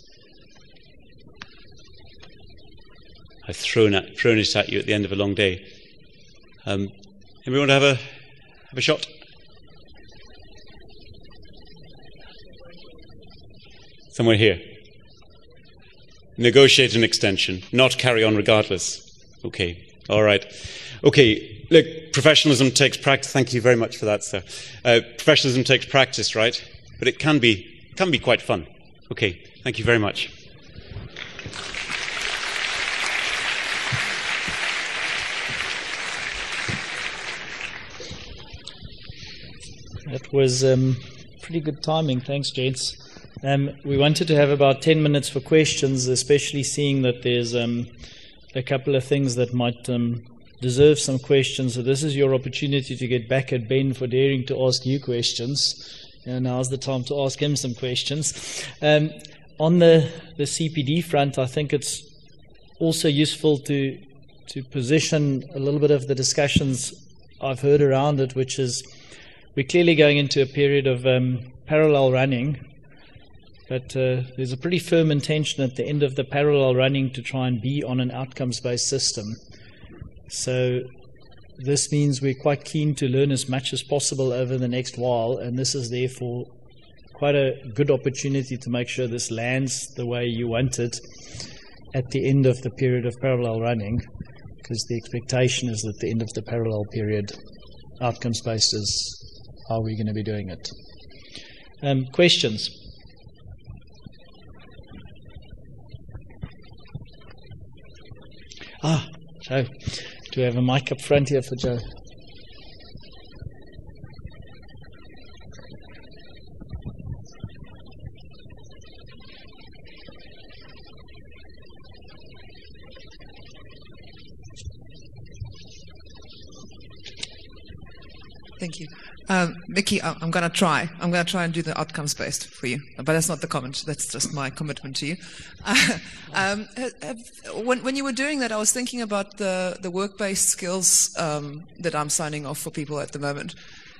I've thrown, at, thrown it at you at the end of a long day. Um, anybody want to have a, have a shot? Somewhere here. Negotiate an extension, not carry on regardless. Okay, all right. Okay, look, professionalism takes practice. Thank you very much for that, sir. Uh, professionalism takes practice, right? But it can be, can be quite fun. Okay, thank you very much. That was um, pretty good timing. Thanks, gents. Um, we wanted to have about 10 minutes for questions, especially seeing that there's um, a couple of things that might um, deserve some questions. So, this is your opportunity to get back at Ben for daring to ask you questions. And now's the time to ask him some questions. Um, on the, the CPD front, I think it's also useful to, to position a little bit of the discussions I've heard around it, which is we're clearly going into a period of um, parallel running, but uh, there's a pretty firm intention at the end of the parallel running to try and be on an outcomes based system. So this means we're quite keen to learn as much as possible over the next while, and this is therefore quite a good opportunity to make sure this lands the way you want it at the end of the period of parallel running, because the expectation is that the end of the parallel period, outcomes based is how we're going to be doing it. Um, questions? Ah, Joe. Do we have a mic up front here for Joe? Thank you. Um, Mickey, I- I'm going to try. I'm going to try and do the outcomes based for you. But that's not the comment. That's just my commitment to you. um, have- have- when, when you were doing that, I was thinking about the, the work based skills um, that I'm signing off for people at the moment.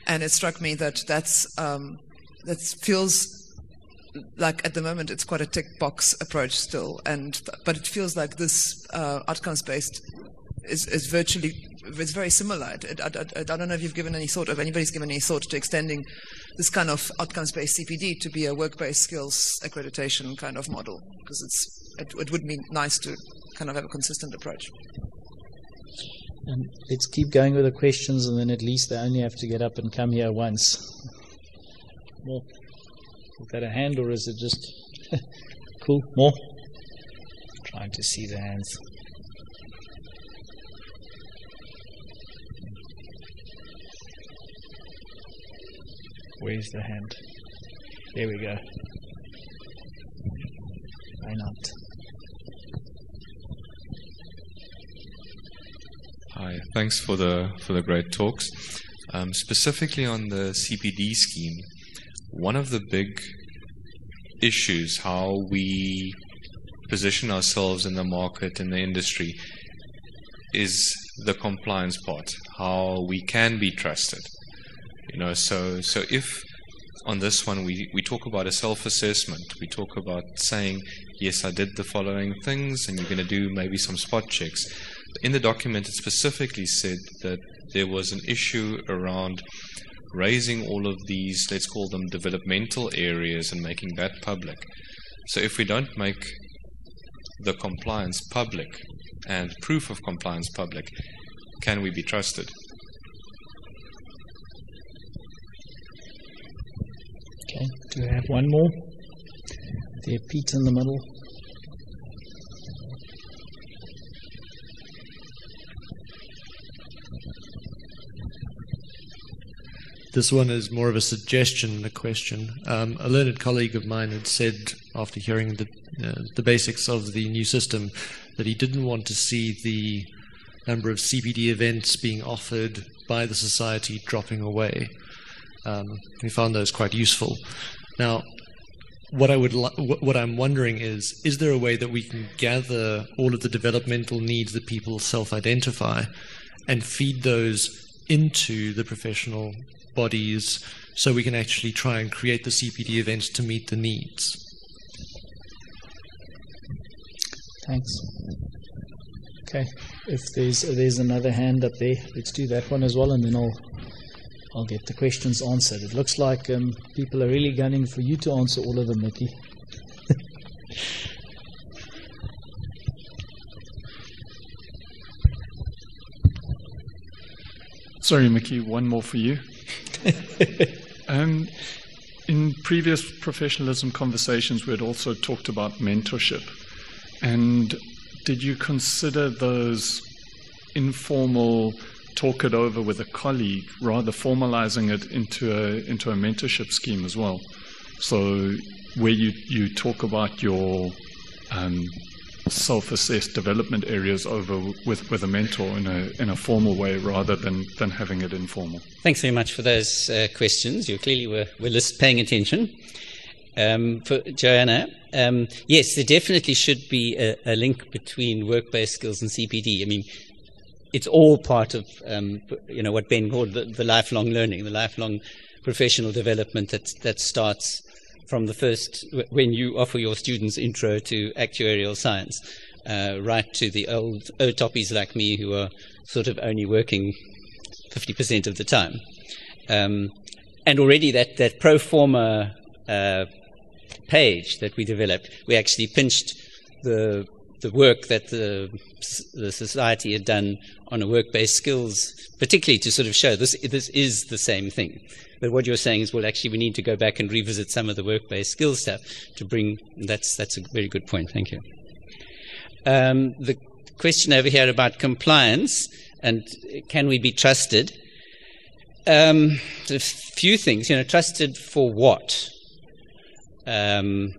And it struck me that that's, um, that feels like at the moment it's quite a tick box approach still. And, but it feels like this uh, outcomes based is, is virtually it's very similar. I, I, don't know if you've given any thought, if anybody's given any thought to extending this kind of outcomes-based CPD to be a work-based skills accreditation kind of model, because it's it, it would be nice to kind of have a consistent approach. Um, let's keep going with the questions, and then at least they only have to get up and come here once. More. Is that a hand, or is it just cool? More. Trying to see the hands. Where's the hand? There we go. Why not? Hi, thanks for the for the great talks. Um, specifically on the CPD scheme, one of the big issues how we position ourselves in the market in the industry is the compliance part, how we can be trusted. You know, so so if on this one we, we talk about a self-assessment, we talk about saying, yes, I did the following things, and you're going to do maybe some spot checks. In the document, it specifically said that there was an issue around raising all of these, let's call them developmental areas, and making that public. So if we don't make the compliance public and proof of compliance public, can we be trusted? Okay, do we have one more? There, Pete in the middle. This one is more of a suggestion than a question. Um, a learned colleague of mine had said, after hearing the, uh, the basics of the new system, that he didn't want to see the number of CPD events being offered by the society dropping away. Um, we found those quite useful. Now, what I would what I'm wondering is is there a way that we can gather all of the developmental needs that people self-identify and feed those into the professional bodies so we can actually try and create the CPD events to meet the needs? Thanks. Okay, if there's there's another hand up there, let's do that one as well, and then I'll I'll get the questions answered. It looks like um, people are really gunning for you to answer all of them, Mickey. Sorry, Mickey, one more for you. um, in previous professionalism conversations, we had also talked about mentorship. And did you consider those informal talk it over with a colleague, rather formalizing it into a into a mentorship scheme as well? So where you, you talk about your um, self-assessed development areas over with, with a mentor in a in a formal way rather than, than having it informal. Thanks very much for those uh, questions. You clearly were, were paying attention. Um, for Joanna, um, yes, there definitely should be a, a link between work-based skills and CPD. I mean, it's all part of um, you know what Ben called the, the, lifelong learning, the lifelong professional development that that starts from the first when you offer your students intro to actuarial science, uh, right to the old toppies like me who are sort of only working 50% of the time. Um, and already that, that pro forma uh, page that we developed, we actually pinched the the work that the, the society had done on a work-based skills, particularly to sort of show this this is the same thing. But what you're saying is, well, actually, we need to go back and revisit some of the work-based skills stuff to bring. That's that's a very good point. Thank you. Um, the question over here about compliance and can we be trusted? Um, a few things, you know, trusted for what? Um,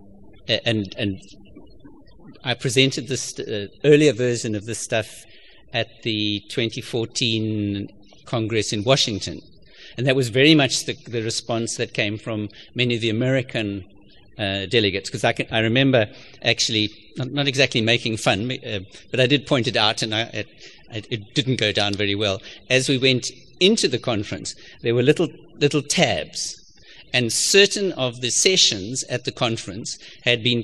and and I presented this uh, earlier version of this stuff at the 2014 Congress in Washington, and that was very much the, the response that came from many of the American uh, delegates. Because I, I remember actually not, not exactly making fun, uh, but I did point it out, and I, it, it didn't go down very well. As we went into the conference, there were little little tabs, and certain of the sessions at the conference had been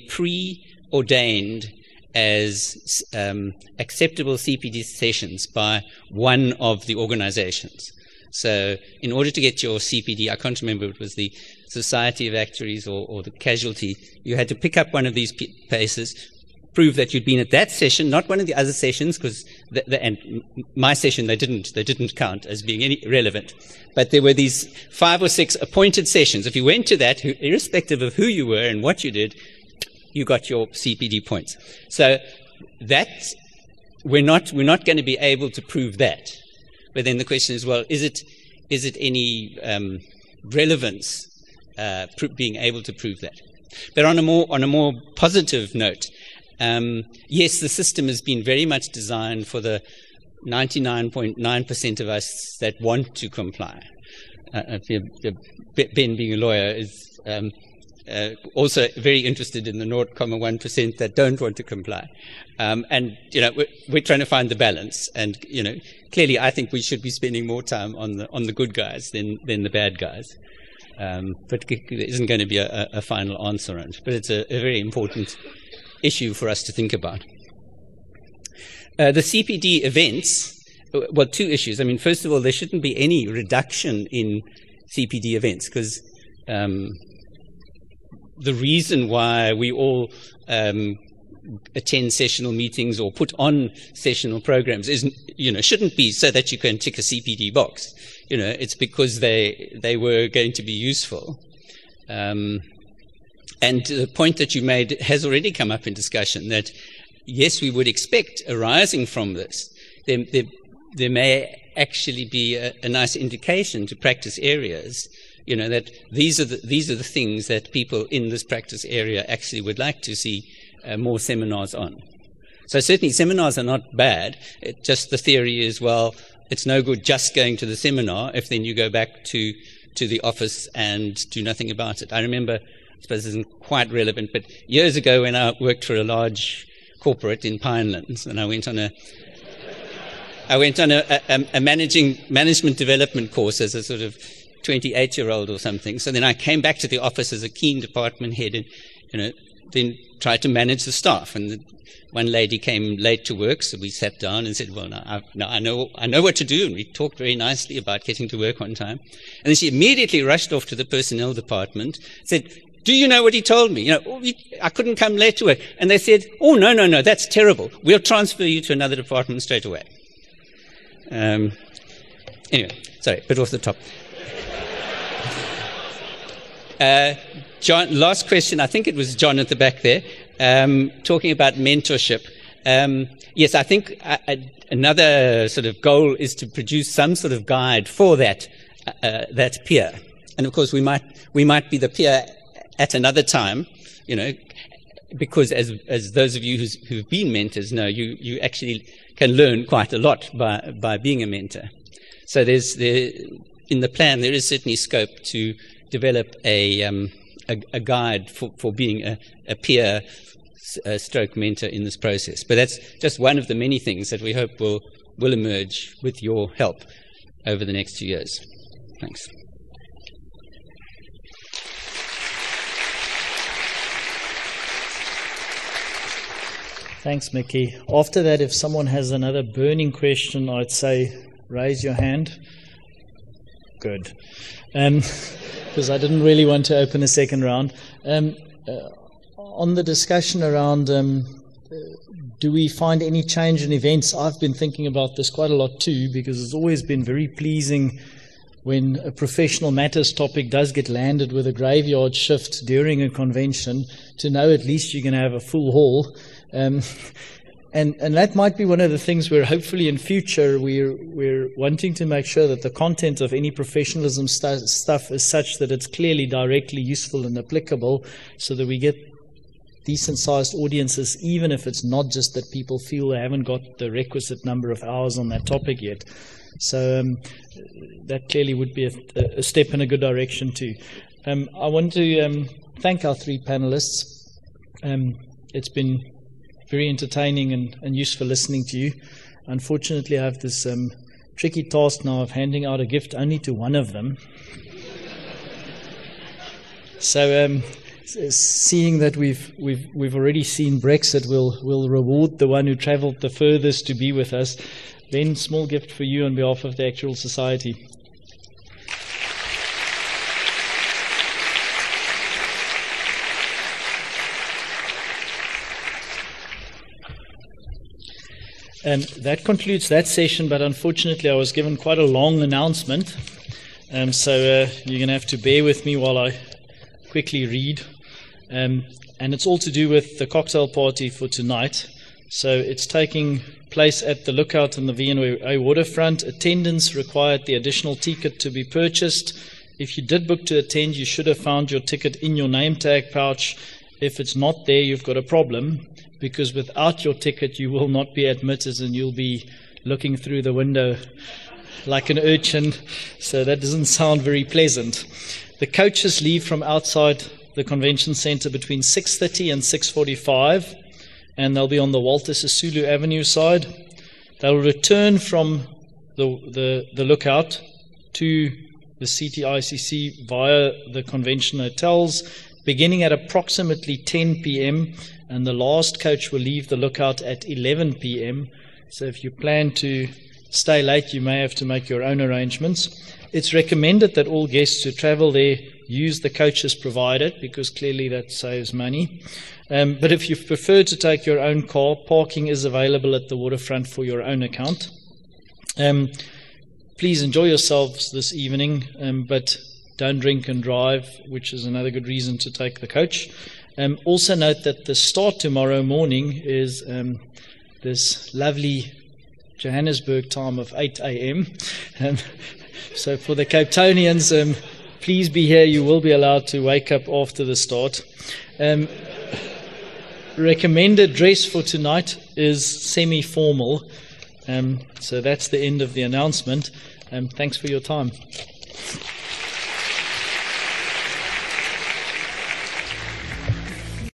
preordained as um, acceptable CPD sessions by one of the organizations. So, in order to get your CPD, I can't remember it was the Society of Actuaries or, or the Casualty, you had to pick up one of these places, prove that you'd been at that session, not one of the other sessions, because and my session they didn't they didn't count as being any relevant. But there were these five or six appointed sessions. If you went to that, irrespective of who you were and what you did, you got your CPD points. So that we're not we're not going to be able to prove that. But then the question is, well, is it is it any um, relevance uh, being able to prove that? But on a more on a more positive note, um, yes, the system has been very much designed for the 99.9% of us that want to comply. Uh, uh ben, being a lawyer, is um, uh, also very interested in the 0.1% that don't want to comply. Um, and, you know, we're, we're, trying to find the balance. And, you know, clearly I think we should be spending more time on the, on the good guys than, than the bad guys. Um, but there isn't going to be a, a, final answer on it. But it's a, a very important issue for us to think about. Uh, the CPD events, uh, well, two issues. I mean, first of all, there shouldn't be any reduction in CPD events because um, the reason why we all um, attend sessional meetings or put on sessional programs is, you know, shouldn't be so that you can tick a CPD box. You know, it's because they they were going to be useful. Um, and the point that you made has already come up in discussion that, yes, we would expect arising from this, there, there, there may actually be a, a, nice indication to practice areas, you know, that these are, the, these are the things that people in this practice area actually would like to see uh, more seminars on. So certainly seminars are not bad. It, just the theory is, well, it's no good just going to the seminar if then you go back to, to the office and do nothing about it. I remember I suppose this isn't quite relevant, but years ago when I worked for a large corporate in Pinelands, and I went on a I went on a, a, a managing management development course as a sort of 28 year old or something. So then I came back to the office as a keen department head and, you know, then tried to manage the staff. And the, one lady came late to work, so we sat down and said, "Well, now, I, now I know I know what to do." And we talked very nicely about getting to work on time. And then she immediately rushed off to the personnel department, said, do you know what he told me? You know, oh, I couldn't come late to work. And they said, Oh, no, no, no, that's terrible. We'll transfer you to another department straight away. Um, anyway, sorry, bit off the top. Uh, John, last question. I think it was John at the back there, um, talking about mentorship. Um, yes, I think uh, uh another sort of goal is to produce some sort of guide for that uh, that peer. And of course, we might we might be the peer at another time, you know, because as, as those of you who've been mentors know, you, you actually can learn quite a lot by, by being a mentor. So there's, there, in the plan, there is certainly scope to develop a, um, a, a, guide for, for being a, a peer stroke mentor in this process. But that's just one of the many things that we hope will, will emerge with your help over the next two years. Thanks. Thanks, Mickey. After that, if someone has another burning question, I'd say raise your hand. Good. Because I didn't really want to open a second round. Um, uh, on the discussion around um, do we find any change in events, I've been thinking about this quite a lot too, because it's always been very pleasing when a professional matters topic does get landed with a graveyard shift during a convention to know at least you're going to have a full hall. Um, and, and that might be one of the things where hopefully in future we're, we're wanting to make sure that the content of any professionalism stu- stuff is such that it's clearly directly useful and applicable so that we get decent sized audiences, even if it's not just that people feel they haven't got the requisite number of hours on that topic yet. So um, that clearly would be a, a, step in a good direction too. Um, I want to um, thank our three panelists. Um, it's been very entertaining and, and useful listening to you. Unfortunately, I have this um, tricky task now of handing out a gift only to one of them. so, um, seeing that we've we've we've already seen Brexit, we'll we'll reward the one who travelled the furthest to be with us. Then, small gift for you on behalf of the actuarial society. And that concludes that session, but unfortunately, I was given quite a long announcement. Um, so uh, you're going to have to bear with me while I quickly read. Um, and it's all to do with the cocktail party for tonight. So it's taking place at the Lookout on the V&A waterfront. Attendance required the additional ticket to be purchased. If you did book to attend, you should have found your ticket in your name tag pouch. If it's not there, you've got a problem because without your ticket, you will not be admitted and you'll be looking through the window like an urchin. So that doesn't sound very pleasant. The coaches leave from outside the convention center between 6:30 and 6:45 and they'll be on the Walter Sisulu Avenue side. They'll return from the, the, the lookout to the CTICC via the convention hotels beginning at approximately 10 p.m and the last coach will leave the lookout at 11 p.m. So if you plan to stay late, you may have to make your own arrangements. It's recommended that all guests who travel there use the coaches provided because clearly that saves money. Um, but if you prefer to take your own car, parking is available at the waterfront for your own account. Um, please enjoy yourselves this evening, um, but don't drink and drive, which is another good reason to take the coach. Um, also note that the start tomorrow morning is um, this lovely Johannesburg time of 8 a.m. Um, so for the Cape Townians, um, please be here. You will be allowed to wake up after the start. Um, recommended dress for tonight is semi-formal. Um, so that's the end of the announcement. thanks for your time.